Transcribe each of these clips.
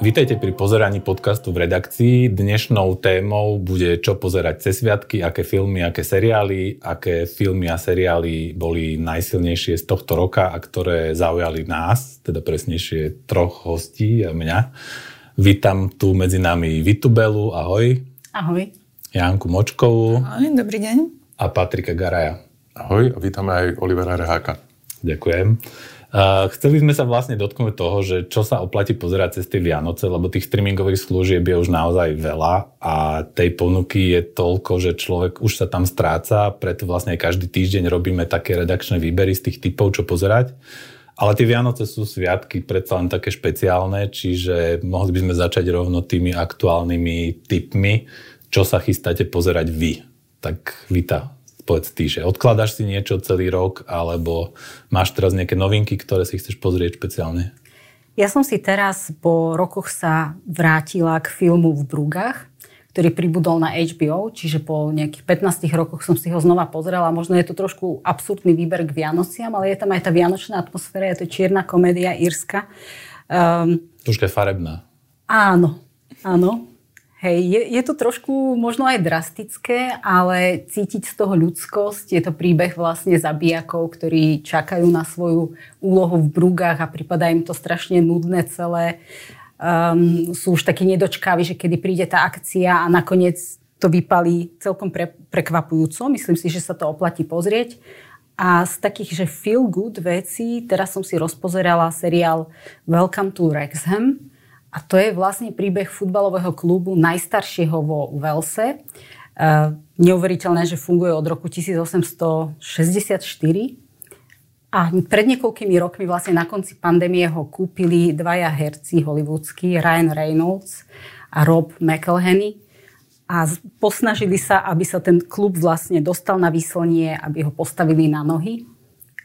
Vítejte pri pozeraní podcastu v redakcii. Dnešnou témou bude čo pozerať cez sviatky, aké filmy, aké seriály, aké filmy a seriály boli najsilnejšie z tohto roka a ktoré zaujali nás, teda presnejšie troch hostí a mňa. Vítam tu medzi nami Vitubelu, ahoj. Ahoj. Janku Močkovú. Ahoj, dobrý deň. A Patrika Garaja. Ahoj a vítame aj Olivera Reháka. Ďakujem. Chceli sme sa vlastne dotknúť toho, že čo sa oplatí pozerať cez tie Vianoce, lebo tých streamingových služieb je už naozaj veľa a tej ponuky je toľko, že človek už sa tam stráca, preto vlastne každý týždeň robíme také redakčné výbery z tých typov, čo pozerať. Ale tie Vianoce sú sviatky predsa len také špeciálne, čiže mohli by sme začať rovno tými aktuálnymi typmi, čo sa chystáte pozerať vy. Tak Vita, povedz ty, že odkladáš si niečo celý rok, alebo máš teraz nejaké novinky, ktoré si chceš pozrieť špeciálne? Ja som si teraz po rokoch sa vrátila k filmu v Brugách, ktorý pribudol na HBO, čiže po nejakých 15 rokoch som si ho znova pozrela. Možno je to trošku absurdný výber k Vianociam, ale je tam aj tá vianočná atmosféra, je to čierna komédia írska. Um, Troška farebná. Áno, áno. Hej, je, je to trošku možno aj drastické, ale cítiť z toho ľudskosť. Je to príbeh vlastne zabijakov, ktorí čakajú na svoju úlohu v brúgach a prípada im to strašne nudné celé. Um, sú už takí nedočkávi, že kedy príde tá akcia a nakoniec to vypalí celkom pre, prekvapujúco. Myslím si, že sa to oplatí pozrieť. A z takých, že feel good vecí, teraz som si rozpozerala seriál Welcome to Wrexham, a to je vlastne príbeh futbalového klubu najstaršieho vo Velse. Uh, neuveriteľné, že funguje od roku 1864. A pred niekoľkými rokmi vlastne na konci pandémie ho kúpili dvaja herci hollywoodskí, Ryan Reynolds a Rob McElhenney. A posnažili sa, aby sa ten klub vlastne dostal na výslnie, aby ho postavili na nohy.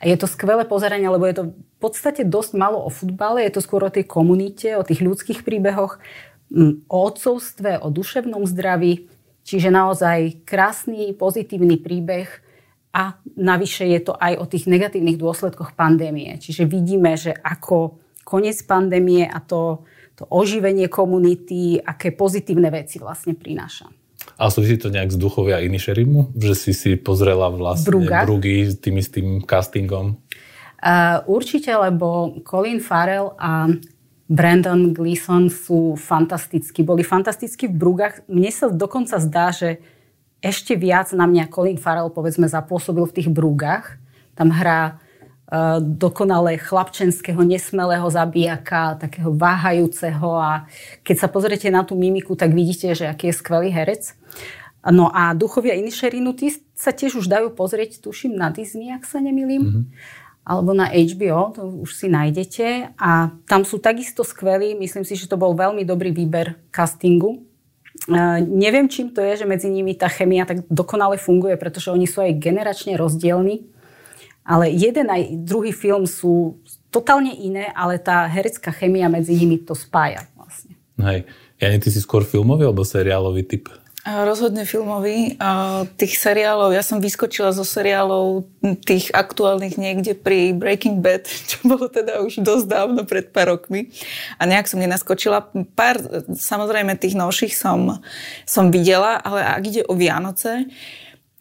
A je to skvelé pozeranie, lebo je to v podstate dosť malo o futbale, je to skôr o tej komunite, o tých ľudských príbehoch, o odcovstve, o duševnom zdraví. Čiže naozaj krásny, pozitívny príbeh a navyše je to aj o tých negatívnych dôsledkoch pandémie. Čiže vidíme, že ako koniec pandémie a to, to oživenie komunity, aké pozitívne veci vlastne prináša. A súvisí to nejak s duchovia Inisherimu? Že si si pozrela vlastne Bruga. Brugy s tým istým castingom? Uh, určite, lebo Colin Farrell a Brandon Gleeson sú fantastickí. Boli fantastickí v Brugách. Mne sa dokonca zdá, že ešte viac na mňa Colin Farrell povedzme zapôsobil v tých Brugách. Tam hrá dokonale chlapčenského, nesmelého zabijaka, takého váhajúceho a keď sa pozriete na tú mimiku, tak vidíte, že aký je skvelý herec. No a duchovia Inisherinu, tí sa tiež už dajú pozrieť, tuším, na Disney, ak sa nemýlim. Mm-hmm. Alebo na HBO, to už si nájdete. A tam sú takisto skvelí. Myslím si, že to bol veľmi dobrý výber castingu. Uh, neviem, čím to je, že medzi nimi tá chemia tak dokonale funguje, pretože oni sú aj generačne rozdielni. Ale jeden aj druhý film sú totálne iné, ale tá herecká chemia medzi nimi to spája vlastne. Hej. Jani, ty si skôr filmový alebo seriálový typ? Rozhodne filmový. Tých seriálov, ja som vyskočila zo seriálov tých aktuálnych niekde pri Breaking Bad, čo bolo teda už dosť dávno, pred pár rokmi. A nejak som nenaskočila. Pár, samozrejme, tých novších som, som videla, ale ak ide o Vianoce,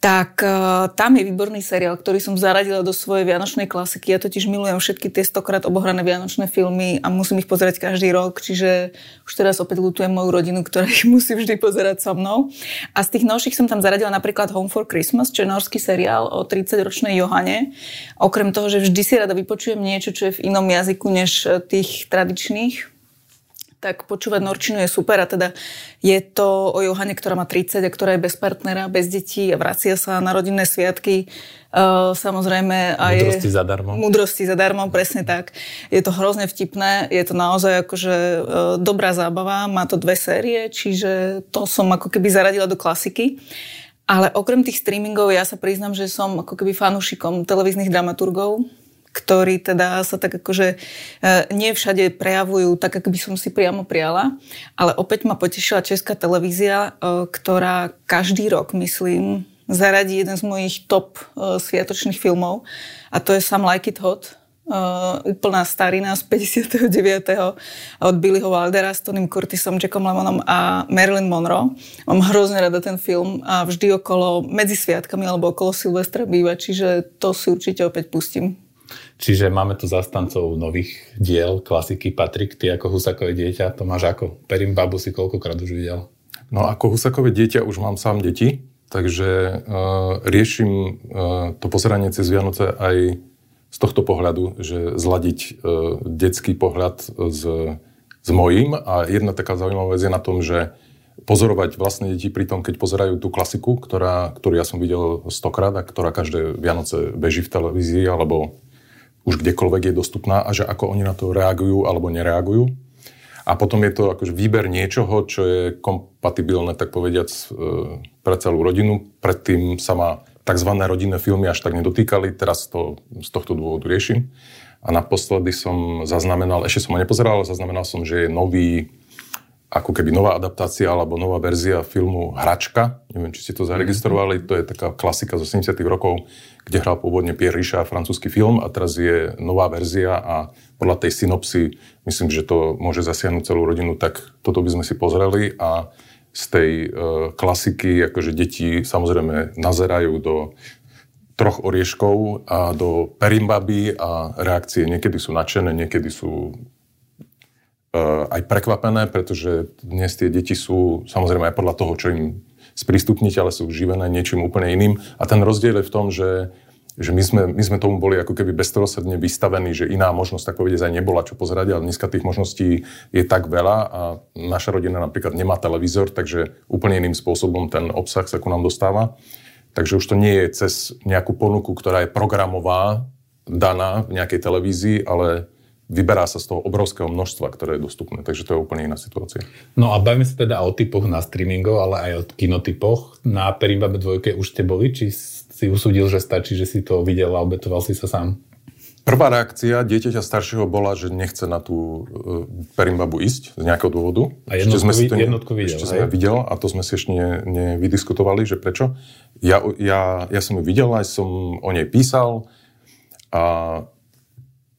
tak uh, tam je výborný seriál, ktorý som zaradila do svojej vianočnej klasiky. Ja totiž milujem všetky tie stokrát obohrané vianočné filmy a musím ich pozerať každý rok, čiže už teraz opäť lutujem moju rodinu, ktorá ich musí vždy pozerať so mnou. A z tých novších som tam zaradila napríklad Home for Christmas, čo je norský seriál o 30-ročnej Johane. Okrem toho, že vždy si rada vypočujem niečo, čo je v inom jazyku než tých tradičných tak počúvať Norčinu je super a teda je to o Johane, ktorá má 30 a ktorá je bez partnera, bez detí a vracia sa na rodinné sviatky. Uh, samozrejme aj... Múdrosti zadarmo. Múdrosti zadarmo, presne tak. Je to hrozne vtipné, je to naozaj akože uh, dobrá zábava, má to dve série, čiže to som ako keby zaradila do klasiky. Ale okrem tých streamingov ja sa priznam, že som ako keby fanúšikom televíznych dramaturgov ktorí teda sa tak akože e, nie prejavujú tak, ako by som si priamo prijala. Ale opäť ma potešila Česká televízia, e, ktorá každý rok, myslím, zaradí jeden z mojich top e, sviatočných filmov a to je Sam Like It Hot úplná starina z 59. od Billyho Wildera s Tonym Curtisom, Jackom Lemonom a Marilyn Monroe. Mám hrozne rada ten film a vždy okolo, medzi sviatkami alebo okolo Silvestra býva, čiže to si určite opäť pustím. Čiže máme tu zastancov nových diel, klasiky Patrik, ty ako Husakové dieťa, to máš ako? Perim babu si koľkokrát už videl? No ako Husakové dieťa už mám sám deti, takže uh, riešim uh, to pozeranie cez Vianoce aj z tohto pohľadu, že zladiť e, detský pohľad s, s mojím. A jedna taká zaujímavá vec je na tom, že pozorovať vlastne deti pri tom, keď pozerajú tú klasiku, ktorá, ktorú ja som videl stokrát a ktorá každé Vianoce beží v televízii alebo už kdekoľvek je dostupná a že ako oni na to reagujú alebo nereagujú. A potom je to akože výber niečoho, čo je kompatibilné, tak povediac, e, pre celú rodinu. Predtým sa ma tzv. rodinné filmy až tak nedotýkali, teraz to z tohto dôvodu riešim. A naposledy som zaznamenal, ešte som ho nepozeral, ale zaznamenal som, že je nový, ako keby nová adaptácia alebo nová verzia filmu Hračka. Neviem, či ste to zaregistrovali. To je taká klasika z 80 rokov, kde hral pôvodne Pierre Richard, francúzsky film a teraz je nová verzia a podľa tej synopsy myslím, že to môže zasiahnuť celú rodinu, tak toto by sme si pozreli a z tej uh, klasiky, akože deti samozrejme nazerajú do troch orieškov a do perimbaby a reakcie niekedy sú nadšené, niekedy sú aj prekvapené, pretože dnes tie deti sú samozrejme aj podľa toho, čo im sprístupniť, ale sú živené niečím úplne iným. A ten rozdiel je v tom, že že my sme, my sme tomu boli ako keby bezprostredne vystavení, že iná možnosť, tak povedať, aj nebola čo pozerať, ale dneska tých možností je tak veľa a naša rodina napríklad nemá televízor, takže úplne iným spôsobom ten obsah sa ku nám dostáva. Takže už to nie je cez nejakú ponuku, ktorá je programová, daná v nejakej televízii, ale vyberá sa z toho obrovského množstva, ktoré je dostupné. Takže to je úplne iná situácia. No a bavíme sa teda o typoch na streamingov, ale aj o kinotypoch. Na Perimbabe dvojke už ste boli, či si usúdil, že stačí, že si to videl a obetoval si sa sám? Prvá reakcia dieťaťa staršieho bola, že nechce na tú uh, perimbabu ísť z nejakého dôvodu. A jednotku, sme si to, jednotku videl, ešte sme videl a to sme si ešte ne, nevydiskutovali, že prečo. Ja, ja, ja som ju videl, aj som o nej písal a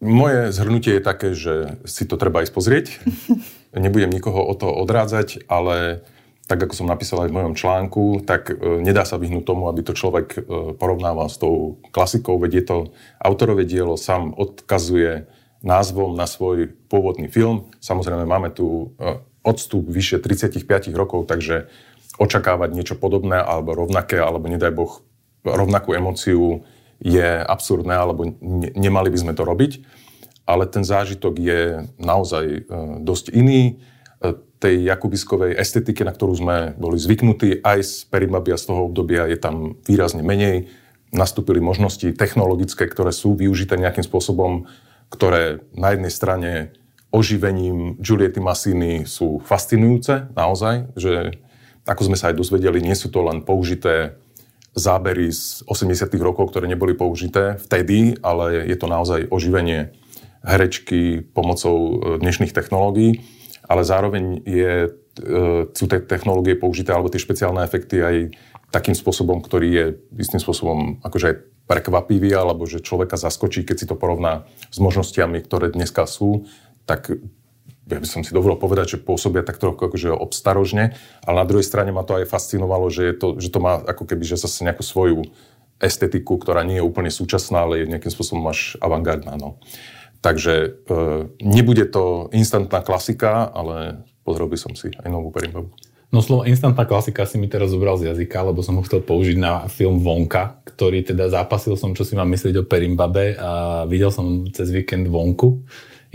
moje zhrnutie je také, že si to treba ísť pozrieť. Nebudem nikoho o to odrádzať, ale tak ako som napísal aj v mojom článku, tak e, nedá sa vyhnúť tomu, aby to človek e, porovnával s tou klasikou, veď je to autorové dielo, sám odkazuje názvom na svoj pôvodný film. Samozrejme máme tu e, odstup vyše 35 rokov, takže očakávať niečo podobné alebo rovnaké, alebo nedaj Boh rovnakú emociu je absurdné, alebo ne, nemali by sme to robiť. Ale ten zážitok je naozaj dosť iný tej jakubiskovej estetike, na ktorú sme boli zvyknutí, aj z Perimabia z toho obdobia je tam výrazne menej. Nastúpili možnosti technologické, ktoré sú využité nejakým spôsobom, ktoré na jednej strane oživením Giuliety Massini sú fascinujúce, naozaj, že ako sme sa aj dozvedeli, nie sú to len použité zábery z 80 rokov, ktoré neboli použité vtedy, ale je to naozaj oživenie herečky pomocou e, dnešných technológií. Ale zároveň je, e, sú tie technológie použité alebo tie špeciálne efekty aj takým spôsobom, ktorý je istým spôsobom akože aj prekvapivý, alebo že človeka zaskočí, keď si to porovná s možnosťami, ktoré dneska sú, tak ja by som si dovolil povedať, že pôsobia tak trochu akože obstarožne, ale na druhej strane ma to aj fascinovalo, že, je to, že to má ako keby, že zase nejakú svoju estetiku, ktorá nie je úplne súčasná, ale je nejakým spôsobom až avantgardná. No. Takže e, nebude to instantná klasika, ale pozrel by som si aj novú Perimbabu. No slovo instantná klasika si mi teraz zobral z jazyka, lebo som ho chcel použiť na film Vonka, ktorý teda zápasil som, čo si mám myslieť o Perimbabe a videl som cez víkend Vonku.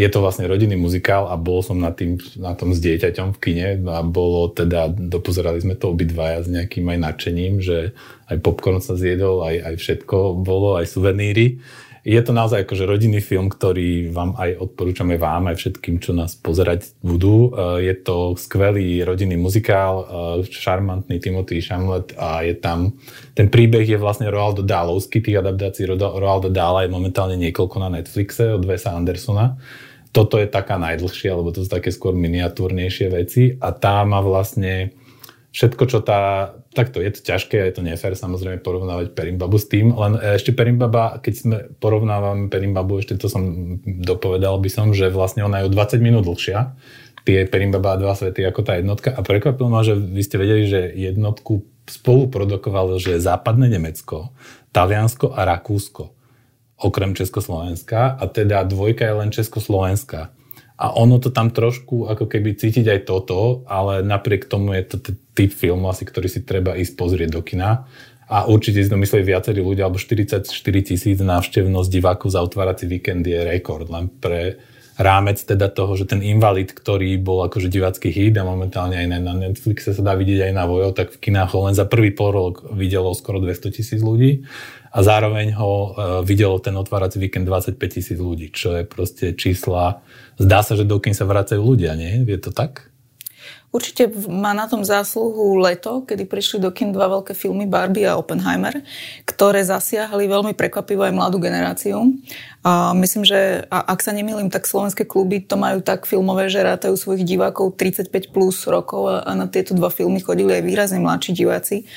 Je to vlastne rodinný muzikál a bol som na, tým, na tom s dieťaťom v kine a bolo teda, dopozerali sme to obidvaja s nejakým aj nadšením, že aj popcorn sa zjedol, aj, aj všetko bolo, aj suveníry je to naozaj akože rodinný film, ktorý vám aj odporúčame vám, aj všetkým, čo nás pozerať budú. E, je to skvelý rodinný muzikál, e, šarmantný Timothy Chamlet a je tam, ten príbeh je vlastne Roaldo Dálovský, tých adaptácií Roaldo Dála je momentálne niekoľko na Netflixe od Wesa Andersona. Toto je taká najdlhšia, lebo to sú také skôr miniatúrnejšie veci. A tá má vlastne všetko, čo tá takto, je to ťažké a je to nefér samozrejme porovnávať Perimbabu s tým, len e, ešte Perimbaba, keď sme porovnávame Perimbabu, ešte to som dopovedal by som, že vlastne ona je o 20 minút dlhšia, tie Perimbaba a dva svety ako tá jednotka. A prekvapilo ma, že vy ste vedeli, že jednotku spolu produkovalo, že západné Nemecko, Taliansko a Rakúsko, okrem Československa a teda dvojka je len Československá. A ono to tam trošku ako keby cítiť aj toto, ale napriek tomu je to typ filmu asi, ktorý si treba ísť pozrieť do kina. A určite si to mysleli viacerí ľudia, alebo 44 tisíc návštevnosť divákov za otvárací víkend je rekord. Len pre rámec teda toho, že ten invalid, ktorý bol akože divácky hit a momentálne aj na Netflixe sa dá vidieť aj na Vojo, tak v kinách ho len za prvý pol rok videlo skoro 200 tisíc ľudí a zároveň ho uh, videlo ten otvárací víkend 25 tisíc ľudí, čo je proste čísla, zdá sa, že do kin sa vracajú ľudia, nie? Je to tak? Určite má na tom zásluhu leto, kedy prišli do kin dva veľké filmy Barbie a Oppenheimer, ktoré zasiahli veľmi prekvapivo aj mladú generáciu. A myslím, že ak sa nemýlim, tak slovenské kluby to majú tak filmové, že rátajú svojich divákov 35 plus rokov a, a na tieto dva filmy chodili aj výrazne mladší diváci.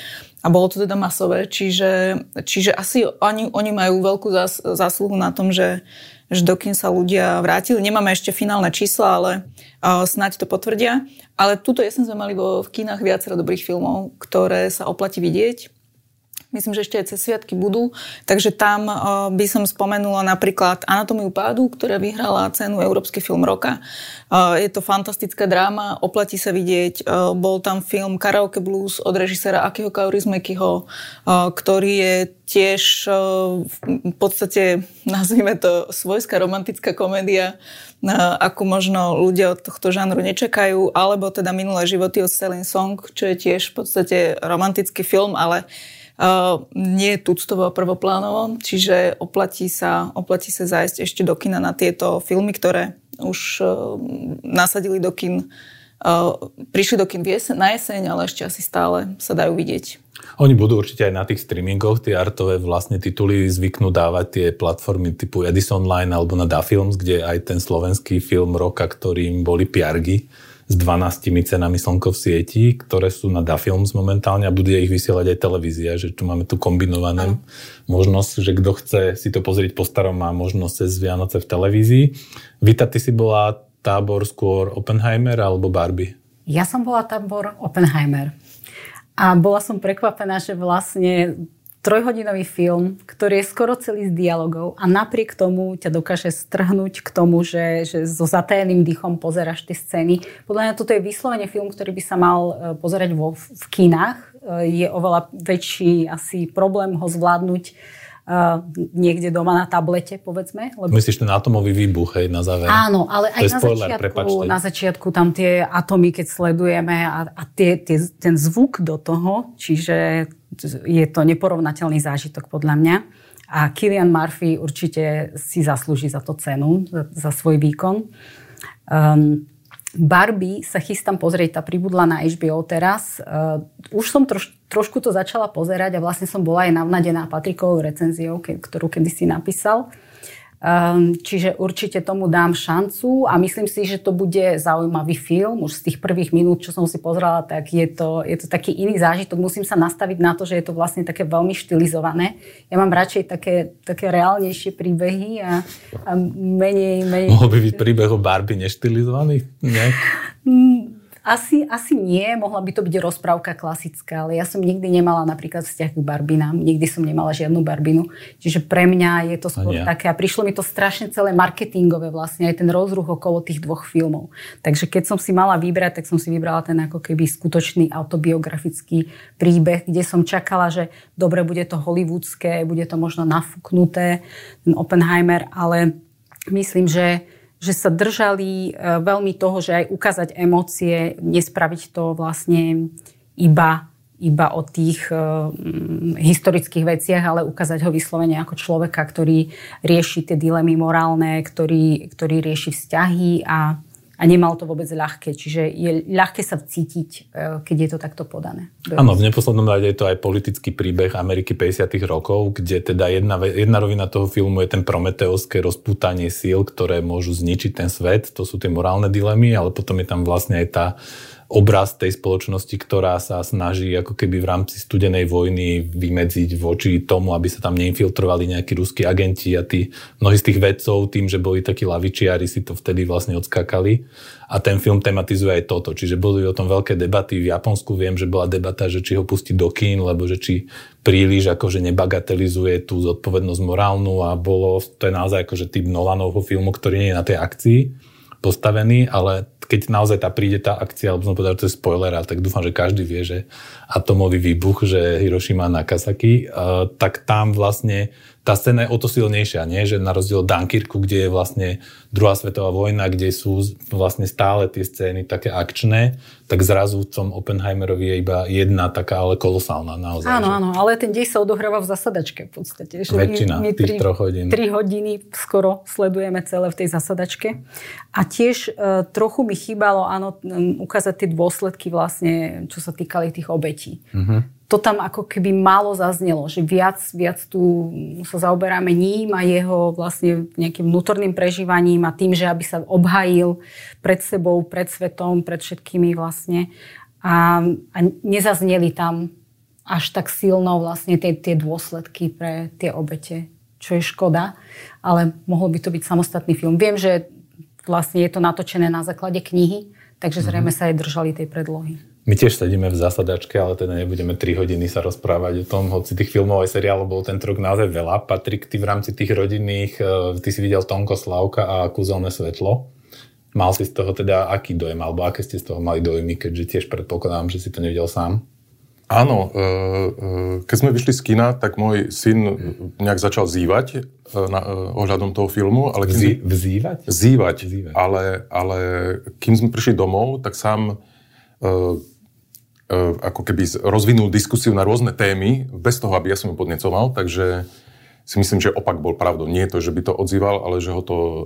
A bolo to teda masové, čiže, čiže asi oni, oni majú veľkú zás, zásluhu na tom, že, že dokým sa ľudia vrátili. Nemáme ešte finálne čísla, ale uh, snáď to potvrdia. Ale túto jesen sme mali vo, v kinách viacero dobrých filmov, ktoré sa oplatí vidieť. Myslím, že ešte aj cez sviatky budú. Takže tam uh, by som spomenula napríklad Anatómiu pádu, ktorá vyhrala cenu Európsky film roka. Uh, je to fantastická dráma, oplatí sa vidieť. Uh, bol tam film Karaoke Blues od režisera Akiho Kaurismekyho, ktorý je tiež v podstate, nazvime to, svojská romantická komédia, ako možno ľudia od tohto žánru nečakajú, alebo teda Minulé životy od Celine Song, čo je tiež v podstate romantický film, ale uh, nie tuctovo a prvoplánovo, čiže oplatí sa, oplatí sa zájsť ešte do kina na tieto filmy, ktoré už nasadili do kin, prišli do kin na jeseň, ale ešte asi stále sa dajú vidieť. Oni budú určite aj na tých streamingoch, tie artové vlastne tituly zvyknú dávať tie platformy typu Edison Line alebo na DaFilms, kde aj ten slovenský film roka, ktorým boli Piargy, s 12 cenami Slnko v sieti, ktoré sú na DaFilms momentálne a bude ich vysielať aj televízia, že tu máme tu kombinované možnosť, že kto chce si to pozrieť po starom, má možnosť cez Vianoce v televízii. Vita, ty si bola tábor skôr Oppenheimer alebo Barbie? Ja som bola tábor Oppenheimer. A bola som prekvapená, že vlastne trojhodinový film, ktorý je skoro celý z dialogov a napriek tomu ťa dokáže strhnúť k tomu, že, že so zatajeným dýchom pozeráš tie scény. Podľa mňa toto je vyslovene film, ktorý by sa mal e, pozerať vo, v kinách. E, je oveľa väčší asi problém ho zvládnuť Uh, niekde doma na tablete, povedzme. Lebo... Myslíš ten atomový výbuch, hej, na záver? Áno, ale aj na, spoiler, začiatku, na začiatku tam tie atomy, keď sledujeme a, a tie, tie, ten zvuk do toho, čiže je to neporovnateľný zážitok podľa mňa. A Killian Murphy určite si zaslúži za to cenu, za, za svoj výkon. Um, Barbie sa chystám pozrieť, tá pribudla na HBO teraz. Uh, už som troš, trošku to začala pozerať a vlastne som bola aj navnadená Patrikovou recenziou, ke, ktorú kedysi napísal. Um, čiže určite tomu dám šancu a myslím si, že to bude zaujímavý film. Už z tých prvých minút, čo som si pozrela, tak je to, je to taký iný zážitok. Musím sa nastaviť na to, že je to vlastne také veľmi štilizované. Ja mám radšej také, také reálnejšie príbehy a, a menej... menej... Mohol by byť príbeh o Barbie neštilizovaný? Nejak? Asi, asi nie, mohla by to byť rozprávka klasická, ale ja som nikdy nemala napríklad vzťah k barbinám, nikdy som nemala žiadnu barbinu, čiže pre mňa je to skôr a také a prišlo mi to strašne celé marketingové vlastne, aj ten rozruch okolo tých dvoch filmov. Takže keď som si mala vybrať, tak som si vybrala ten ako keby skutočný autobiografický príbeh, kde som čakala, že dobre, bude to hollywoodské, bude to možno nafúknuté, ten Oppenheimer, ale myslím, že že sa držali e, veľmi toho, že aj ukázať emócie, nespraviť to vlastne iba, iba o tých uh, historických veciach, ale ukázať ho vyslovene ako človeka, ktorý rieši tie dilemy morálne, ktorý, ktorý rieši vzťahy a, a nemal to vôbec ľahké. Čiže je ľahké sa cítiť, e, keď je to takto podané. Áno, v neposlednom rade je to aj politický príbeh Ameriky 50. rokov, kde teda jedna, jedna rovina toho filmu je ten prometeovské rozpútanie síl, ktoré môžu zničiť ten svet. To sú tie morálne dilemy, ale potom je tam vlastne aj tá obraz tej spoločnosti, ktorá sa snaží ako keby v rámci studenej vojny vymedziť voči tomu, aby sa tam neinfiltrovali nejakí ruskí agenti a tí, mnohí z tých vedcov tým, že boli takí lavičiari, si to vtedy vlastne odskakali. A ten film tematizuje aj toto. Čiže boli o tom veľké debaty. V Japonsku viem, že bola debata, že či ho pustiť do kín, lebo že či príliš akože nebagatelizuje tú zodpovednosť morálnu a bolo, to je naozaj akože typ Nolanovho filmu, ktorý nie je na tej akcii postavený, ale keď naozaj tá príde tá akcia, alebo som povedal, že to je spoiler, tak dúfam, že každý vie, že atomový výbuch, že Hiroshima a Nagasaki, uh, tak tam vlastne tá scéna je o to silnejšia, nie? že na rozdiel od Dunkirku, kde je vlastne druhá svetová vojna, kde sú vlastne stále tie scény také akčné, tak zrazu v tom Oppenheimerovi je iba jedna taká, ale kolosálna naozaj. Áno, že... áno, ale ten dej sa odohráva v zasadačke v podstate. Že Väčšina my, my tých tri, troch hodín. Tri hodiny skoro sledujeme celé v tej zasadačke. A tiež e, trochu mi chýbalo, áno, ukázať tie dôsledky vlastne, čo sa týkali tých obetí. Mm-hmm to tam ako keby málo zaznelo, že viac, viac tu sa zaoberáme ním a jeho vlastne nejakým vnútorným prežívaním a tým, že aby sa obhajil pred sebou, pred svetom, pred všetkými vlastne. A, a nezazneli tam až tak silno vlastne tie, tie dôsledky pre tie obete, čo je škoda, ale mohol by to byť samostatný film. Viem, že vlastne je to natočené na základe knihy, takže zrejme mhm. sa aj držali tej predlohy. My tiež sedíme v zasadačke, ale teda nebudeme 3 hodiny sa rozprávať o tom, hoci tých filmov aj seriálov bol ten rok naozaj veľa. Patrik, ty v rámci tých rodinných, e, ty si videl Tonko Slavka a Kúzelné svetlo. Mal si z toho teda aký dojem, alebo aké ste z toho mali dojmy, keďže tiež predpokladám, že si to nevidel sám? Áno, e, e, keď sme vyšli z kina, tak môj syn nejak začal zývať na, ohľadom toho filmu. Ale kým, vzývať? Zývať, vzývať. Ale, ale kým sme prišli domov, tak sám ako keby rozvinul diskusiu na rôzne témy, bez toho, aby ja som ju podnecoval, takže si myslím, že opak bol pravdou. Nie je to, že by to odzýval, ale že ho to uh,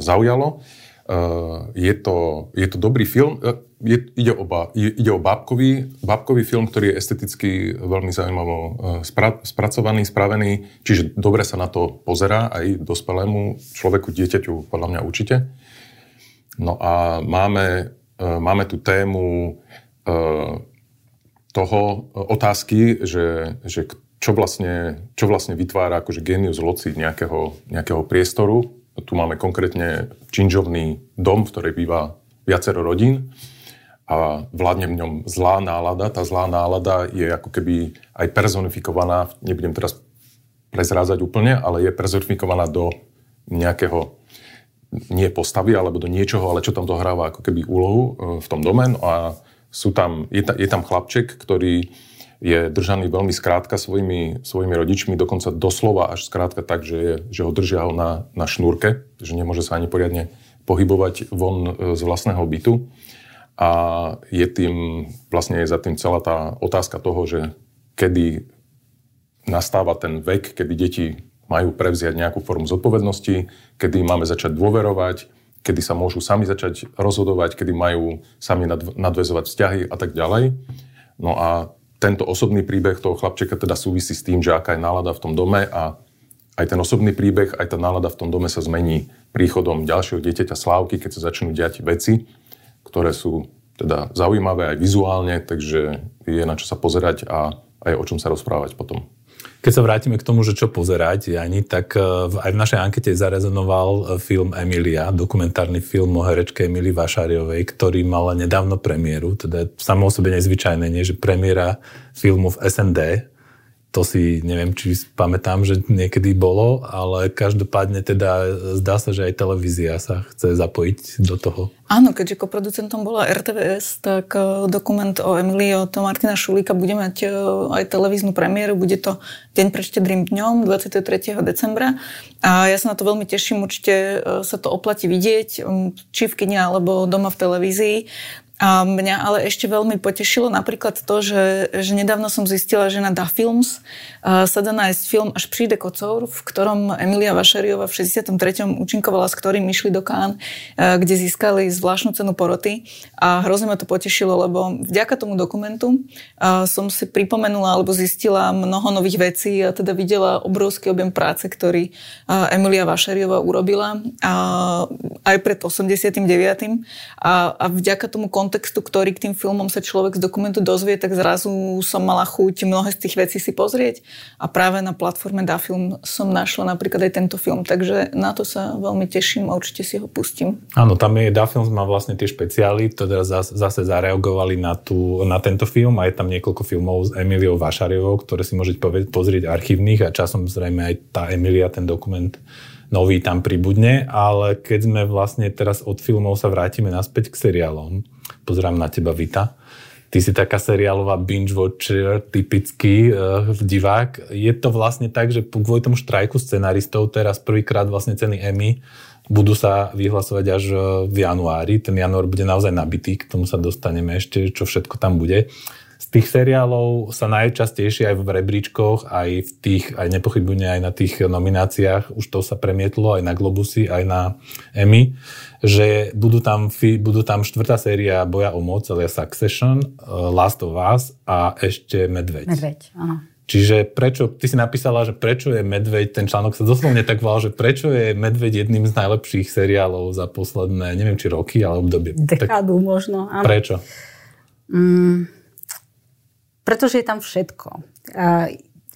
zaujalo. Uh, je, to, je to dobrý film. Je, ide, o, ide o bábkový, bábkový film, ktorý je esteticky veľmi zaujímavo spra, spracovaný, spravený, čiže dobre sa na to pozerá aj dospelému človeku, dieťaťu, podľa mňa určite. No a máme, máme tu tému toho e, otázky, že, že čo, vlastne, čo vlastne vytvára akože genius loci nejakého, nejakého priestoru. Tu máme konkrétne činžovný dom, v ktorej býva viacero rodín a vládne v ňom zlá nálada. Tá zlá nálada je ako keby aj personifikovaná, nebudem teraz prezrázať úplne, ale je personifikovaná do nejakého nie postavy, alebo do niečoho, ale čo tam dohráva ako keby úlohu e, v tom dome. No a sú tam, je, ta, je tam chlapček, ktorý je držaný veľmi skrátka svojimi, svojimi rodičmi, dokonca doslova až skrátka tak, že, je, že ho držia na, na šnúrke, že nemôže sa ani poriadne pohybovať von e, z vlastného bytu. A je tým, vlastne je za tým celá tá otázka toho, že kedy nastáva ten vek, kedy deti majú prevziať nejakú formu zodpovednosti, kedy máme začať dôverovať, kedy sa môžu sami začať rozhodovať, kedy majú sami nadvezovať vzťahy a tak ďalej. No a tento osobný príbeh toho chlapčeka teda súvisí s tým, že aká je nálada v tom dome a aj ten osobný príbeh, aj tá nálada v tom dome sa zmení príchodom ďalšieho dieťaťa Slávky, keď sa začnú diať veci, ktoré sú teda zaujímavé aj vizuálne, takže je na čo sa pozerať a aj o čom sa rozprávať potom. Keď sa vrátime k tomu, že čo pozerať, Jani, tak e, aj v našej ankete zarezonoval e, film Emilia, dokumentárny film o herečke Emily Vašáriovej, ktorý mal nedávno premiéru, teda samo o sebe nezvyčajné, nie, že premiéra filmu v SND, to si neviem, či pamätám, že niekedy bolo, ale každopádne teda zdá sa, že aj televízia sa chce zapojiť do toho. Áno, keďže koproducentom bola RTVS, tak e, dokument o Emilii od Martina Šulíka bude mať e, aj televíznu premiéru. Bude to deň pred štedrým dňom, 23. decembra. A ja sa na to veľmi teším, určite e, sa to oplatí vidieť, či v kine alebo doma v televízii. A mňa ale ešte veľmi potešilo napríklad to, že, že nedávno som zistila, že na Da Films uh, sa dá nájsť film Až príde kocor, v ktorom Emilia Vašeriova v 63. účinkovala, s ktorým išli do Kán, uh, kde získali zvláštnu cenu poroty. A hrozne ma to potešilo, lebo vďaka tomu dokumentu uh, som si pripomenula alebo zistila mnoho nových vecí a teda videla obrovský objem práce, ktorý uh, Emilia Vašeriova urobila uh, aj pred 89. A, a vďaka tomu kontaktu kontextu, ktorý k tým filmom sa človek z dokumentu dozvie, tak zrazu som mala chuť mnohé z tých vecí si pozrieť. A práve na platforme Dafilm som našla napríklad aj tento film, takže na to sa veľmi teším a určite si ho pustím. Áno, tam je Dafilm má vlastne tie špeciály, to teraz zase zareagovali na, tú, na tento film. A je tam niekoľko filmov s Emiliou Vašariovou, ktoré si môžete pozrieť archívnych a časom zrejme aj tá Emilia, ten dokument nový tam pribudne, ale keď sme vlastne teraz od filmov sa vrátime naspäť k seriálom, pozerám na teba Vita, ty si taká seriálová binge watcher, typický uh, divák. Je to vlastne tak, že kvôli tomu štrajku scenaristov teraz prvýkrát vlastne ceny Emmy budú sa vyhlasovať až eh, v januári. Ten január bude naozaj nabitý, k tomu sa dostaneme ešte, čo všetko tam bude tých seriálov sa najčastejšie aj v rebríčkoch, aj v tých, aj nepochybne aj na tých nomináciách, už to sa premietlo aj na Globusy, aj na Emmy, že budú tam, budú tam štvrtá séria Boja o moc, ale Succession, eh, Last of Us a ešte Medveď. Medveď, áno. Čiže prečo, ty si napísala, že prečo je Medveď, ten článok sa doslovne tak volal, že prečo je Medveď jedným z najlepších seriálov za posledné, neviem či roky, ale obdobie. Dekádu tak, možno. Áno. Prečo? Mm, pretože je tam všetko.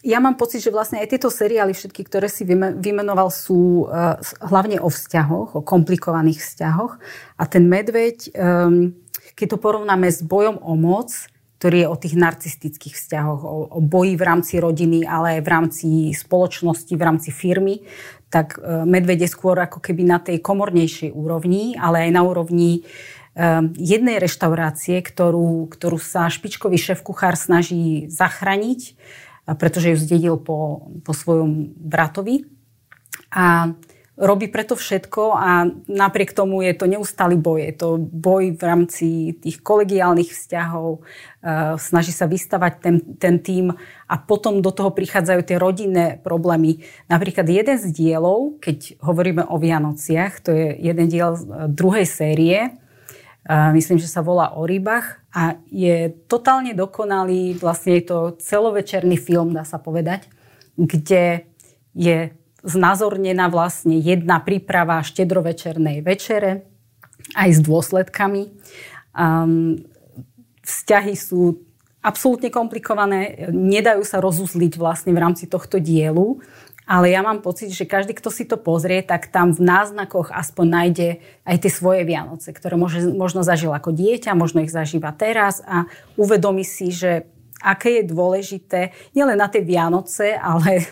Ja mám pocit, že vlastne aj tieto seriály, všetky, ktoré si vymenoval, sú e, hlavne o vzťahoch, o komplikovaných vzťahoch. A ten medveď, keď to porovnáme s bojom o moc, ktorý je o tých narcistických vzťahoch, o, o boji v rámci rodiny, ale aj v rámci spoločnosti, v rámci firmy, tak e, medveď je skôr ako keby na tej komornejšej úrovni, ale aj na úrovni Ehm, jednej reštaurácie, ktorú, ktorú sa špičkový šéf-kuchár snaží zachrániť, pretože ju zdedil po, po svojom bratovi. A robí preto všetko a napriek tomu je to neustály boj. Je to boj v rámci tých kolegiálnych vzťahov, ehm, snaží sa vystavať ten, ten tým a potom do toho prichádzajú tie rodinné problémy. Napríklad jeden z dielov, keď hovoríme o Vianociach, to je jeden diel druhej série, myslím, že sa volá O rybách a je totálne dokonalý, vlastne je to celovečerný film, dá sa povedať, kde je znázornená vlastne jedna príprava štedrovečernej večere, aj s dôsledkami. Um, vzťahy sú absolútne komplikované, nedajú sa rozuzliť vlastne v rámci tohto dielu ale ja mám pocit, že každý, kto si to pozrie, tak tam v náznakoch aspoň nájde aj tie svoje Vianoce, ktoré možno, možno zažil ako dieťa, možno ich zažíva teraz a uvedomí si, že aké je dôležité nielen na tie Vianoce, ale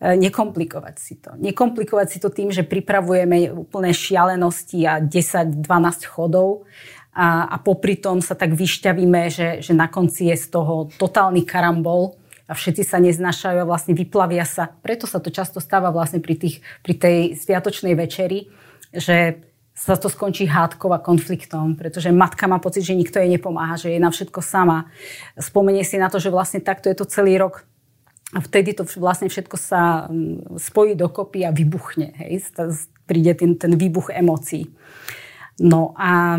e, nekomplikovať si to. Nekomplikovať si to tým, že pripravujeme úplné šialenosti a 10-12 chodov a, a popri tom sa tak vyšťavíme, že, že na konci je z toho totálny karambol a všetci sa neznašajú a vlastne vyplavia sa. Preto sa to často stáva vlastne pri, tých, pri tej sviatočnej večeri, že sa to skončí hádkou a konfliktom, pretože matka má pocit, že nikto jej nepomáha, že je na všetko sama. Spomenie si na to, že vlastne takto je to celý rok a vtedy to vlastne všetko sa mm, spojí dokopy a vybuchne. Hej? Príde ten, ten výbuch emócií. No a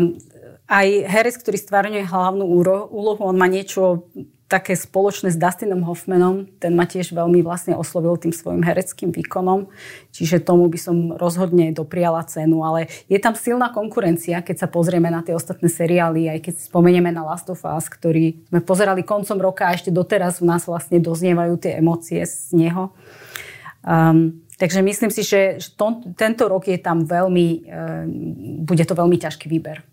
aj herec, ktorý stvárňuje hlavnú úlohu, on má niečo také spoločné s Dustinom Hoffmanom. Ten ma tiež veľmi vlastne oslovil tým svojim hereckým výkonom, čiže tomu by som rozhodne dopriala cenu, ale je tam silná konkurencia, keď sa pozrieme na tie ostatné seriály, aj keď spomenieme na Last of Us, ktorý sme pozerali koncom roka a ešte doteraz v nás vlastne doznievajú tie emócie z neho. Um, takže myslím si, že to, tento rok je tam veľmi, um, bude to veľmi ťažký výber.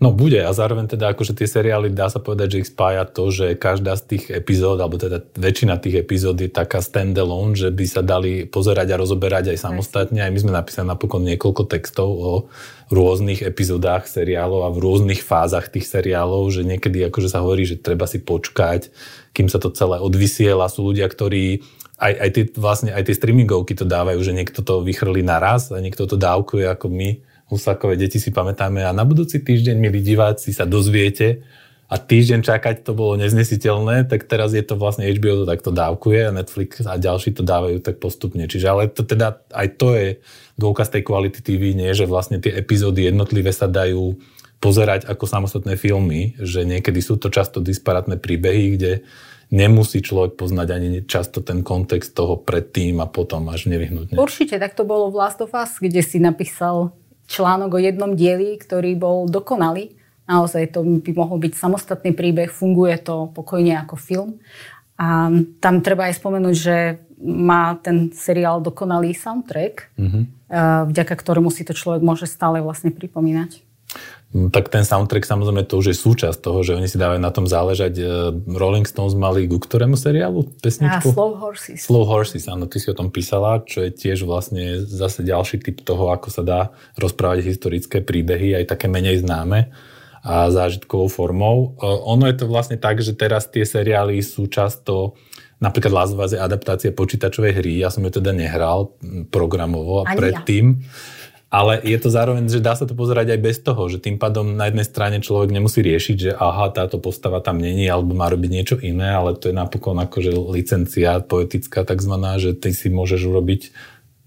No bude a zároveň teda akože tie seriály dá sa povedať, že ich spája to, že každá z tých epizód, alebo teda väčšina tých epizód je taká standalone, že by sa dali pozerať a rozoberať aj samostatne. Aj my sme napísali napokon niekoľko textov o rôznych epizódach seriálov a v rôznych fázach tých seriálov, že niekedy akože sa hovorí, že treba si počkať, kým sa to celé odvysiela. Sú ľudia, ktorí aj, aj, tie, vlastne, aj tie streamingovky to dávajú, že niekto to vychrli naraz a niekto to dávkuje ako my Husákové deti si pamätáme a na budúci týždeň, milí diváci, sa dozviete a týždeň čakať to bolo neznesiteľné, tak teraz je to vlastne HBO to takto dávkuje a Netflix a ďalší to dávajú tak postupne. Čiže ale to teda aj to je dôkaz tej kvality TV, nie, že vlastne tie epizódy jednotlivé sa dajú pozerať ako samostatné filmy, že niekedy sú to často disparátne príbehy, kde nemusí človek poznať ani často ten kontext toho predtým a potom až nevyhnutne. Určite, tak to bolo v Last of Us, kde si napísal článok o jednom dieli, ktorý bol dokonalý. Naozaj to by mohol byť samostatný príbeh, funguje to pokojne ako film. A tam treba aj spomenúť, že má ten seriál dokonalý soundtrack, mm-hmm. vďaka ktorému si to človek môže stále vlastne pripomínať. No, tak ten soundtrack samozrejme to už je súčasť toho, že oni si dávajú na tom záležať. E, Rolling Stones mali ku ktorému seriálu pesničku? A Slow Horses. Slow Horses, áno, ty si o tom písala, čo je tiež vlastne zase ďalší typ toho, ako sa dá rozprávať historické príbehy, aj také menej známe a zážitkovou formou. E, ono je to vlastne tak, že teraz tie seriály sú často napríklad Last of Us je adaptácia počítačovej hry, ja som ju teda nehral programovo a Ani predtým. Ja ale je to zároveň, že dá sa to pozerať aj bez toho, že tým pádom na jednej strane človek nemusí riešiť, že aha, táto postava tam není, alebo má robiť niečo iné, ale to je napokon akože licencia poetická takzvaná, že ty si môžeš urobiť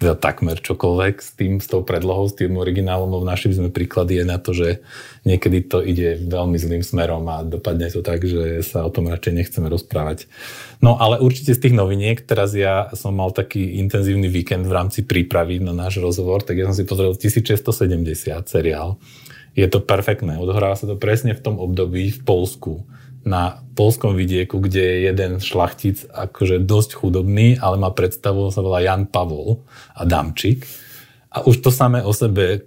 teda takmer čokoľvek s tým, s tou predlohou, s tým originálom, lebo našli sme príklady je na to, že niekedy to ide veľmi zlým smerom a dopadne to tak, že sa o tom radšej nechceme rozprávať. No ale určite z tých noviniek, teraz ja som mal taký intenzívny víkend v rámci prípravy na náš rozhovor, tak ja som si pozrel 1670 seriál. Je to perfektné, odohráva sa to presne v tom období v Polsku na polskom vidieku, kde je jeden šlachtic akože dosť chudobný, ale má predstavu, sa volá Jan Pavol Adamčík. A už to samé o sebe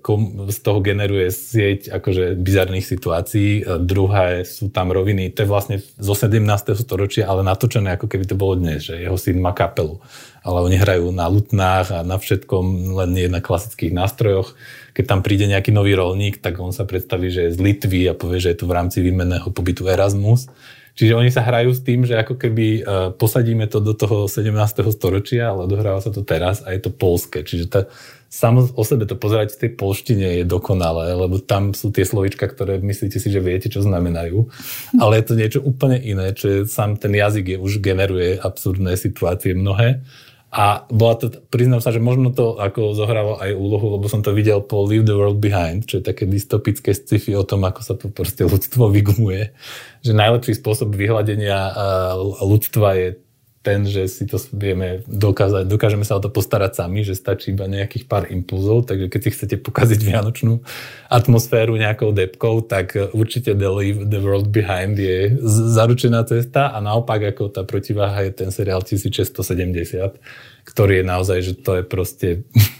z toho generuje sieť akože bizarných situácií. Druhé sú tam roviny, to je vlastne zo 17. storočia, ale natočené ako keby to bolo dnes, že jeho syn má kapelu. Ale oni hrajú na lutnách a na všetkom, len nie na klasických nástrojoch keď tam príde nejaký nový rolník, tak on sa predstaví, že je z Litvy a povie, že je to v rámci výmenného pobytu Erasmus. Čiže oni sa hrajú s tým, že ako keby uh, posadíme to do toho 17. storočia, ale odohráva sa to teraz a je to polské. Čiže tá, samo o sebe to pozerať v tej polštine je dokonalé, lebo tam sú tie slovička, ktoré myslíte si, že viete, čo znamenajú. Ale je to niečo úplne iné, čo je, sám ten jazyk je, už generuje absurdné situácie mnohé. A bola to, priznám sa, že možno to ako zohralo aj úlohu, lebo som to videl po Leave the World Behind, čo je také dystopické sci-fi o tom, ako sa to proste ľudstvo vygumuje. Že najlepší spôsob vyhľadenia ľudstva je ten, že si to vieme dokázať, dokážeme sa o to postarať sami, že stačí iba nejakých pár impulzov, takže keď si chcete pokaziť vianočnú atmosféru nejakou depkou, tak určite The Leave the World Behind je zaručená cesta a naopak ako tá protiváha je ten seriál 1670, ktorý je naozaj, že to je proste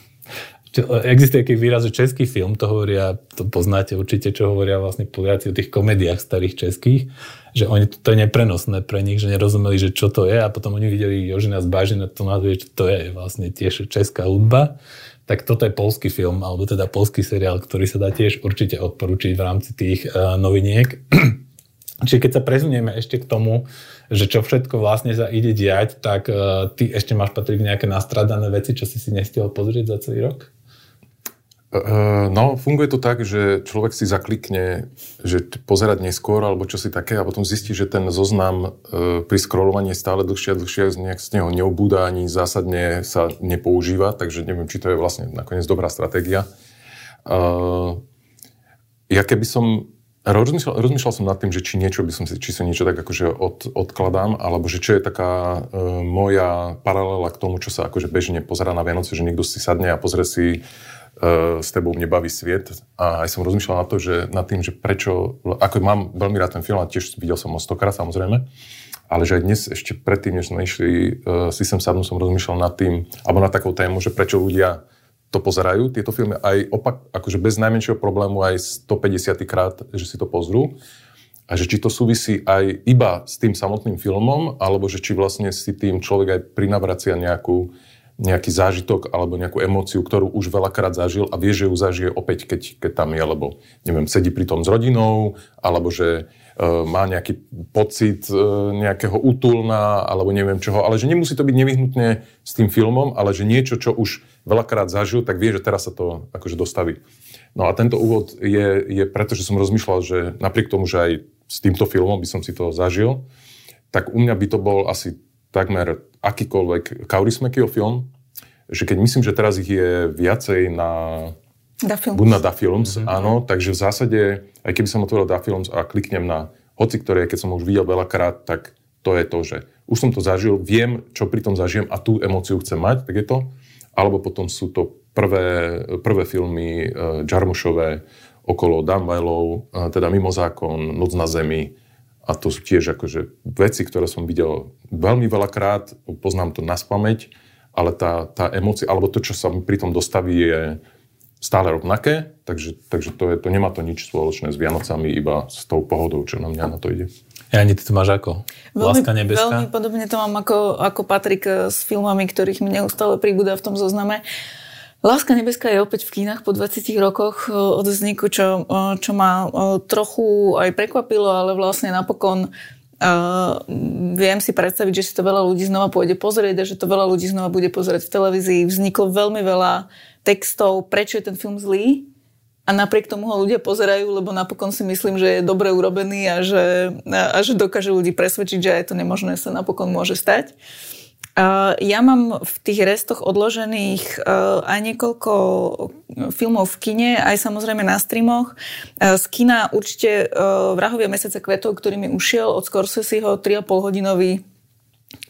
Existuje taký výraz, že český film, to hovoria, to poznáte určite, čo hovoria vlastne Poliaci o tých komediách starých českých, že oni, to je neprenosné pre nich, že nerozumeli, že čo to je a potom oni videli Jožina z Bažina, to nazvie, čo to je vlastne tiež česká hudba. Tak toto je polský film, alebo teda polský seriál, ktorý sa dá tiež určite odporučiť v rámci tých uh, noviniek. Čiže keď sa prezunieme ešte k tomu, že čo všetko vlastne sa ide diať, tak uh, ty ešte máš patriť nejaké nastradané veci, čo si si nestihol pozrieť za celý rok? Uh, no, funguje to tak, že človek si zaklikne, že pozerať neskôr alebo čo si také a potom zistí, že ten zoznam uh, pri scrollovaní je stále dlhšie a dlhšie, nejak z neho neobúda ani zásadne sa nepoužíva, takže neviem, či to je vlastne nakoniec dobrá stratégia. Ja keby som Rozmýšľal, rozmýšľal som nad tým, že či niečo by som si, či sa niečo tak akože od, odkladám, alebo že čo je taká uh, moja paralela k tomu, čo sa akože bežne pozerá na Vianoce, že niekto si sadne a pozrie si E, s tebou mne baví sviet. A aj som rozmýšľal na to, že nad tým, že prečo, ako mám veľmi rád ten film a tiež videl som ho stokrát samozrejme, ale že aj dnes ešte predtým, než sme išli uh, si sem sadnúť, som rozmýšľal nad tým, alebo nad takou tému, že prečo ľudia to pozerajú, tieto filmy, aj opak, akože bez najmenšieho problému aj 150 krát, že si to pozrú. A že či to súvisí aj iba s tým samotným filmom, alebo že či vlastne si tým človek aj prinavracia nejakú nejaký zážitok alebo nejakú emóciu, ktorú už veľakrát zažil a vie, že ju zažije opäť, keď, keď tam je, lebo neviem, sedí pri tom s rodinou, alebo že e, má nejaký pocit e, nejakého útulna, alebo neviem čoho, ale že nemusí to byť nevyhnutne s tým filmom, ale že niečo, čo už veľakrát zažil, tak vie, že teraz sa to akože dostaví. No a tento úvod je, je preto, že som rozmýšľal, že napriek tomu, že aj s týmto filmom by som si to zažil, tak u mňa by to bol asi takmer akýkoľvek Kaurismäkiho film, že keď myslím, že teraz ich je viacej na... Da Films. Buď na Da Films, mm-hmm. áno, takže v zásade, aj keby som otvoril Da Films a kliknem na hoci ktoré, keď som už videl veľakrát, tak to je to, že už som to zažil, viem, čo pri tom zažijem a tú emóciu chcem mať, tak je to. Alebo potom sú to prvé, prvé filmy uh, Jarmušové okolo Dumbbellov, teda Mimo zákon, Noc na zemi, a to sú tiež akože veci, ktoré som videl veľmi veľakrát, poznám to na spameť, ale tá, tá emócia, alebo to, čo sa mi pri tom dostaví, je stále rovnaké, takže, takže to, je, to nemá to nič spoločné s Vianocami, iba s tou pohodou, čo na mňa na to ide. Ja ani ty to máš ako? Veľmi, Láska nebeská? Veľmi podobne to mám ako, ako Patrik eh, s filmami, ktorých mi neustále pribúda v tom zozname. Láska nebeská je opäť v kínach po 20 rokoch eh, od vzniku, čo, eh, čo ma trochu aj prekvapilo, ale vlastne napokon Uh, viem si predstaviť, že si to veľa ľudí znova pôjde pozrieť a že to veľa ľudí znova bude pozerať v televízii. Vzniklo veľmi veľa textov, prečo je ten film zlý a napriek tomu ho ľudia pozerajú, lebo napokon si myslím, že je dobre urobený a že, a, a že dokáže ľudí presvedčiť, že aj to nemožné sa napokon môže stať. Uh, ja mám v tých restoch odložených uh, aj niekoľko filmov v kine, aj samozrejme na streamoch. Uh, z kina určite Vrahovia mesiace kvetov, ktorý mi ušiel od Scorseseho 3,5 hodinový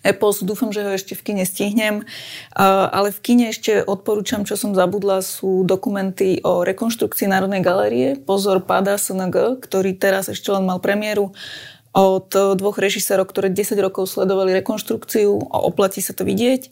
epos, dúfam, že ho ešte v kine stihnem, ale v kine ešte odporúčam, čo som zabudla, sú dokumenty o rekonštrukcii Národnej galérie. Pozor, pada SNG, ktorý teraz ešte len mal premiéru od dvoch režisérov, ktoré 10 rokov sledovali rekonštrukciu a oplatí sa to vidieť.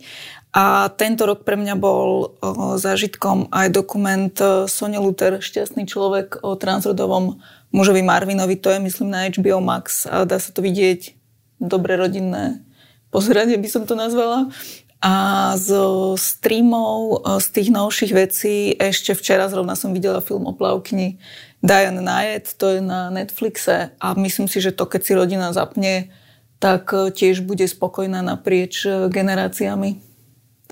A tento rok pre mňa bol zážitkom aj dokument e, Sonia Luther, Šťastný človek o transrodovom mužovi Marvinovi. To je, myslím, na HBO Max a dá sa to vidieť. Dobre rodinné pozeranie by som to nazvala. A z streamov, e, z tých novších vecí, ešte včera zrovna som videla film o plavkni Diane Nyet, to je na Netflixe a myslím si, že to, keď si rodina zapne, tak e, tiež bude spokojná naprieč e, generáciami.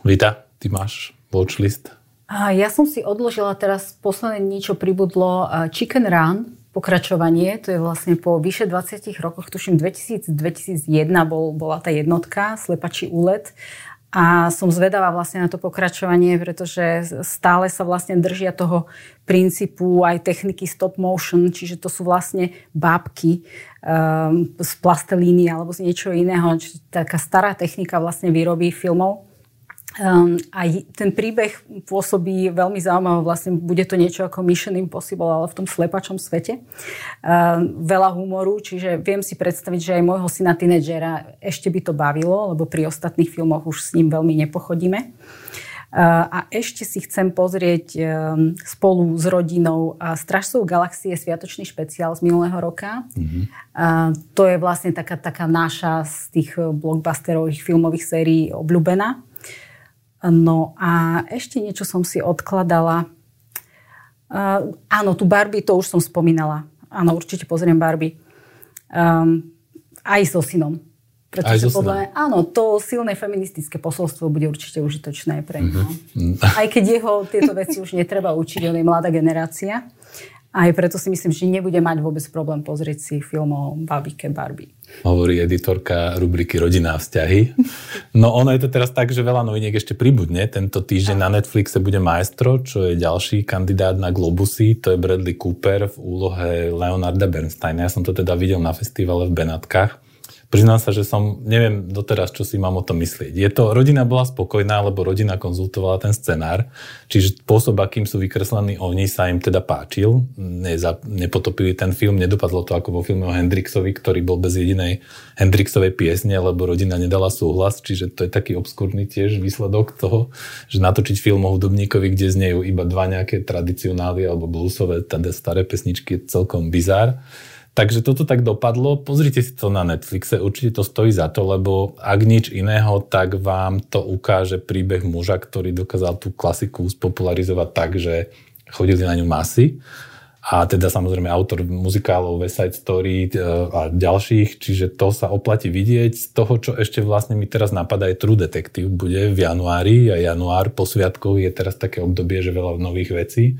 Vita, ty máš watchlist? A ja som si odložila teraz posledné niečo pribudlo Chicken Run, pokračovanie, to je vlastne po vyše 20 rokoch, tuším 2000, 2001 bol, bola tá jednotka, Slepačí úlet a som zvedavá vlastne na to pokračovanie, pretože stále sa vlastne držia toho princípu aj techniky stop motion, čiže to sú vlastne bábky um, z plastelíny alebo z niečo iného. Čiže taká stará technika vlastne výroby filmov. Um, a ten príbeh pôsobí veľmi zaujímavé, vlastne bude to niečo ako Mission Impossible, ale v tom slepačom svete. Um, veľa humoru, čiže viem si predstaviť, že aj môjho syna tínedžera ešte by to bavilo, lebo pri ostatných filmoch už s ním veľmi nepochodíme. Uh, a ešte si chcem pozrieť spolu s rodinou Stražcov galaxie Sviatočný špeciál z minulého roka. Mm-hmm. To je vlastne taká, taká naša z tých blockbusterových filmových sérií obľúbená. No a ešte niečo som si odkladala. Uh, áno, tu Barbie, to už som spomínala. Áno, určite pozriem Barbie. Um, aj so synom. Pretože aj so podľa mňa, áno, to silné feministické posolstvo bude určite užitočné pre neho. Mm-hmm. Aj keď jeho tieto veci už netreba učiť, on je mladá generácia. Aj preto si myslím, že nebude mať vôbec problém pozrieť si film o babike Barbie. Hovorí editorka rubriky Rodina a vzťahy. No ono je to teraz tak, že veľa noviniek ešte pribudne. Tento týždeň na Netflixe bude Maestro, čo je ďalší kandidát na Globusy. To je Bradley Cooper v úlohe Leonarda Bernsteina. Ja som to teda videl na festivale v Benatkách priznám sa, že som, neviem doteraz, čo si mám o tom myslieť. Je to, rodina bola spokojná, lebo rodina konzultovala ten scenár, čiže spôsob, akým sú vykreslení oni, sa im teda páčil. Neza, nepotopili ten film, nedopadlo to ako vo filme o Hendrixovi, ktorý bol bez jedinej Hendrixovej piesne, lebo rodina nedala súhlas, čiže to je taký obskúrny tiež výsledok toho, že natočiť film o hudobníkovi, kde znejú iba dva nejaké tradicionály alebo bluesové, teda staré pesničky, je celkom bizár. Takže toto tak dopadlo. Pozrite si to na Netflixe, určite to stojí za to, lebo ak nič iného, tak vám to ukáže príbeh muža, ktorý dokázal tú klasiku spopularizovať tak, že chodili na ňu masy. A teda samozrejme autor muzikálov West Side Story e, a ďalších, čiže to sa oplatí vidieť. Z toho, čo ešte vlastne mi teraz napadá, je True Detective, bude v januári a január po sviatkoch je teraz také obdobie, že veľa nových vecí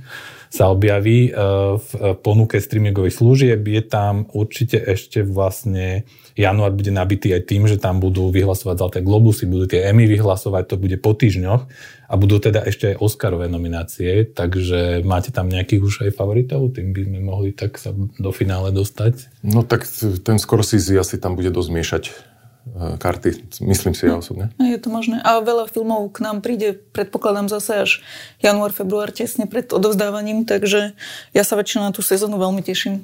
sa objaví e, v ponuke streamingových služieb. Je tam určite ešte vlastne január bude nabitý aj tým, že tam budú vyhlasovať Zlaté globusy, budú tie Emmy vyhlasovať, to bude po týždňoch a budú teda ešte aj Oscarové nominácie, takže máte tam nejakých už aj favoritov, tým by sme mohli tak sa do finále dostať? No tak ten Scorsese asi tam bude dosť miešať karty. Myslím si ja osobne. No, je to možné. A veľa filmov k nám príde, predpokladám zase až január, február, tesne pred odovzdávaním, takže ja sa väčšinou na tú sezónu veľmi teším.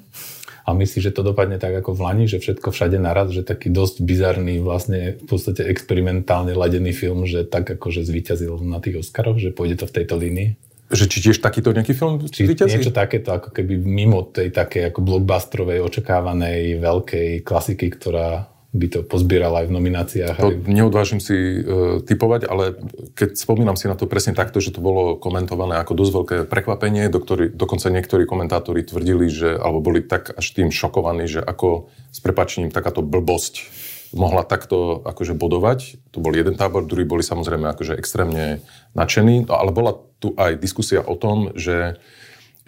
A myslíš, že to dopadne tak ako v Lani, že všetko všade naraz, že taký dosť bizarný, vlastne v podstate experimentálne ladený film, že tak akože zvíťazil na tých Oscaroch, že pôjde to v tejto línii? Že či tiež takýto nejaký film či vyťazí? niečo takéto, ako keby mimo tej takej ako blockbusterovej, očakávanej, veľkej klasiky, ktorá by to pozbieral aj v nomináciách. To aj... neodvážim si uh, typovať, ale keď spomínam si na to presne takto, že to bolo komentované ako dosť veľké prekvapenie, do ktorý, dokonca niektorí komentátori tvrdili, že, alebo boli tak až tým šokovaní, že ako s prepačením takáto blbosť mohla takto akože bodovať. To bol jeden tábor, druhý boli samozrejme akože extrémne nadšení, no, ale bola tu aj diskusia o tom, že,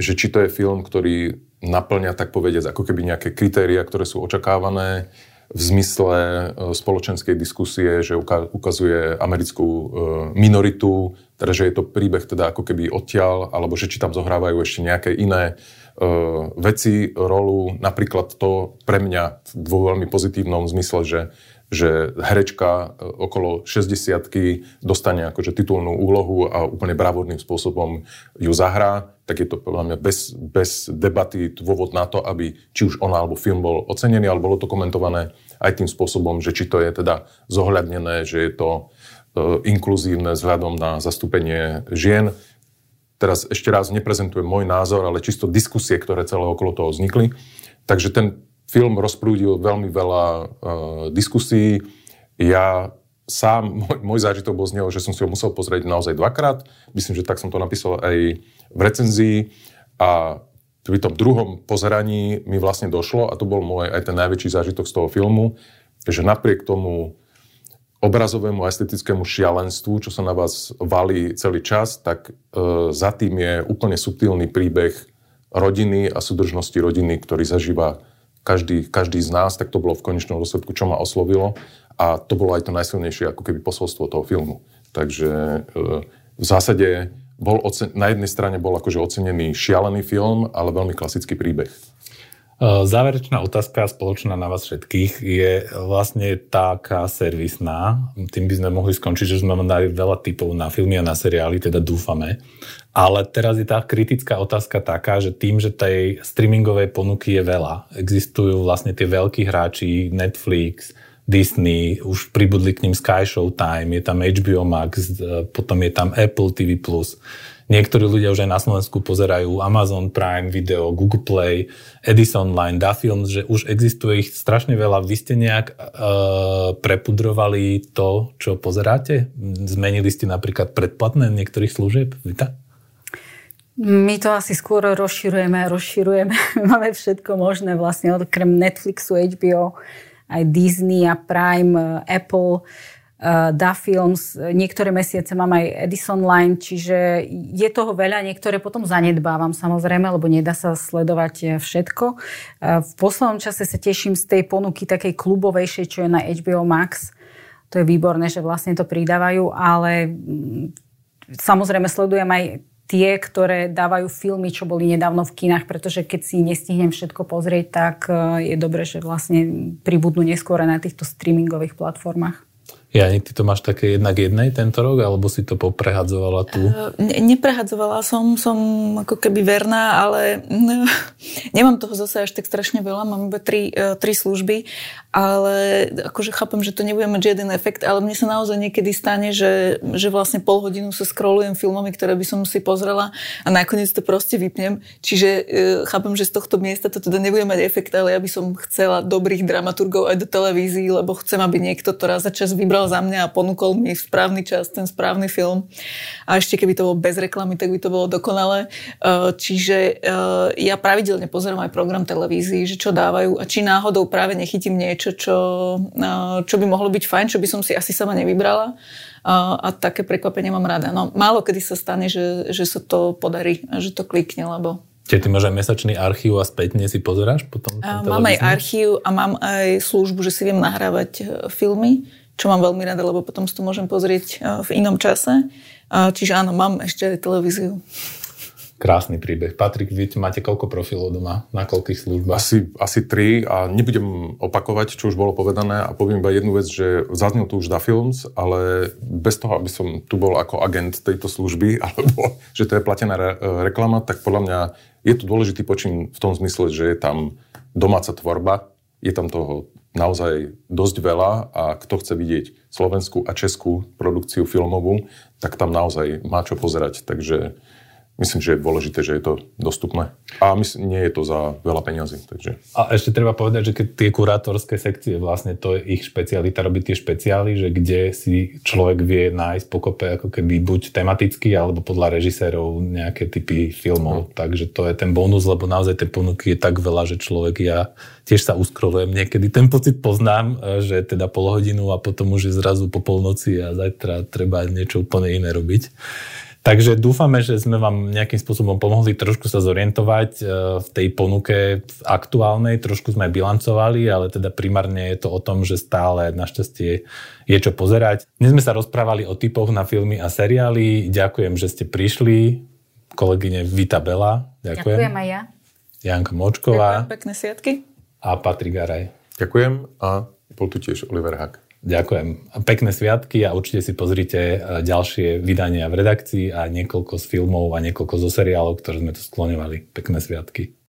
že či to je film, ktorý naplňa, tak povediať, ako keby nejaké kritéria, ktoré sú očakávané v zmysle e, spoločenskej diskusie, že ukazuje americkú e, minoritu, teda že je to príbeh teda ako keby odtiaľ, alebo že či tam zohrávajú ešte nejaké iné uh, veci, rolu. Napríklad to pre mňa vo veľmi pozitívnom zmysle, že že herečka okolo 60 dostane akože titulnú úlohu a úplne bravodným spôsobom ju zahrá, tak je to podľa mňa bez, bez debaty dôvod na to, aby či už ona alebo film bol ocenený, ale bolo to komentované aj tým spôsobom, že či to je teda zohľadnené, že je to uh, inkluzívne vzhľadom na zastúpenie žien teraz ešte raz neprezentujem môj názor, ale čisto diskusie, ktoré celé okolo toho vznikli. Takže ten film rozprúdil veľmi veľa uh, diskusí. Ja sám, môj, môj zážitok bol z neho, že som si ho musel pozrieť naozaj dvakrát. Myslím, že tak som to napísal aj v recenzii. A pri tom druhom pozeraní mi vlastne došlo, a to bol môj aj ten najväčší zážitok z toho filmu, že napriek tomu obrazovému estetickému šialenstvu, čo sa na vás valí celý čas, tak e, za tým je úplne subtilný príbeh rodiny a súdržnosti rodiny, ktorý zažíva každý, každý z nás, tak to bolo v konečnom dôsledku, čo ma oslovilo a to bolo aj to najsilnejšie ako keby posolstvo toho filmu. Takže e, v zásade bol ocen- na jednej strane bol akože ocenený šialený film, ale veľmi klasický príbeh. Eh, záverečná otázka spoločná na vás všetkých je vlastne taká servisná. Tým by sme mohli skončiť, že sme dali veľa typov na filmy a na seriály, teda dúfame. Ale teraz je tá kritická otázka taká, že tým, že tej streamingovej ponuky je veľa, existujú vlastne tie veľkí hráči, Netflix, Disney, už pribudli k ním Sky Showtime, je tam HBO Max, eh, potom je tam Apple TV+. Niektorí ľudia už aj na Slovensku pozerajú Amazon Prime Video, Google Play, Edison Line, Dafilms, že už existuje ich strašne veľa. Vy ste nejak uh, prepudrovali to, čo pozeráte? Zmenili ste napríklad predplatné niektorých služieb? Vita? My to asi skôr rozširujeme a rozširujeme. Máme všetko možné vlastne, okrem Netflixu, HBO, aj Disney a Prime, Apple. Uh, Da Films, niektoré mesiace mám aj Edison Line, čiže je toho veľa, niektoré potom zanedbávam samozrejme, lebo nedá sa sledovať eh, všetko. Uh, v poslednom čase sa teším z tej ponuky takej klubovejšej, čo je na HBO Max. To je výborné, že vlastne to pridávajú, ale mm, samozrejme sledujem aj tie, ktoré dávajú filmy, čo boli nedávno v kinách, pretože keď si nestihnem všetko pozrieť, tak je dobré, že vlastne pribudnú neskôr na týchto streamingových platformách. Ja, ty to máš také jednak jednej tento rok, alebo si to poprehadzovala tu? Uh, ne, neprehadzovala som, som ako keby verná, ale no, nemám toho zase až tak strašne veľa, mám iba tri, uh, tri služby, ale akože chápem, že to nebude mať žiaden efekt, ale mne sa naozaj niekedy stane, že, že vlastne pol hodinu sa scrollujem filmami, ktoré by som si pozrela a nakoniec to proste vypnem. Čiže uh, chápem, že z tohto miesta to teda nebude mať efekt, ale ja by som chcela dobrých dramaturgov aj do televízií, lebo chcem, aby niekto to raz za čas vybral vybral za mňa a ponúkol mi správny čas ten správny film. A ešte keby to bolo bez reklamy, tak by to bolo dokonalé. E, čiže e, ja pravidelne pozerám aj program televízií, že čo dávajú a či náhodou práve nechytím niečo, čo, e, čo by mohlo byť fajn, čo by som si asi sama nevybrala. A, a také prekvapenie mám rada. No, málo kedy sa stane, že, že sa to podarí, že to klikne, lebo Čiže ty máš aj mesačný archív a spätne si pozeráš potom? Mám aj archív a mám aj službu, že si viem nahrávať filmy čo mám veľmi rada, lebo potom si to môžem pozrieť v inom čase. Čiže áno, mám ešte aj televíziu. Krásny príbeh. Patrik, vy máte koľko profilov doma? Na koľkých službách? Asi, asi tri a nebudem opakovať, čo už bolo povedané a poviem iba jednu vec, že zaznel tu už Da Films, ale bez toho, aby som tu bol ako agent tejto služby, alebo že to je platená re- reklama, tak podľa mňa je tu dôležitý počin v tom zmysle, že je tam domáca tvorba, je tam toho naozaj dosť veľa a kto chce vidieť slovenskú a českú produkciu filmovú, tak tam naozaj má čo pozerať. Takže myslím, že je dôležité, že je to dostupné. A myslím, nie je to za veľa peňazí. Takže. A ešte treba povedať, že keď tie kurátorské sekcie, vlastne to je ich špecialita, robiť tie špeciály, že kde si človek vie nájsť pokope ako keby buď tematicky, alebo podľa režisérov nejaké typy filmov. No. Takže to je ten bonus, lebo naozaj tie ponuky je tak veľa, že človek, ja tiež sa uskrolujem niekedy. Ten pocit poznám, že teda pol hodinu a potom už je zrazu po polnoci a zajtra treba niečo úplne iné robiť. Takže dúfame, že sme vám nejakým spôsobom pomohli trošku sa zorientovať e, v tej ponuke aktuálnej, trošku sme bilancovali, ale teda primárne je to o tom, že stále našťastie je čo pozerať. Dnes sme sa rozprávali o typoch na filmy a seriály. Ďakujem, že ste prišli. Kolegyne Vita Bela. Ďakujem. Ďakujem aj ja. Janka Močková. Ďakujem, pekné sviatky. A Patrik Garaj. Ďakujem a bol tu tiež Oliver Hack. Ďakujem. Pekné sviatky a určite si pozrite e, ďalšie vydania v redakcii a niekoľko z filmov a niekoľko zo seriálov, ktoré sme tu skloňovali. Pekné sviatky.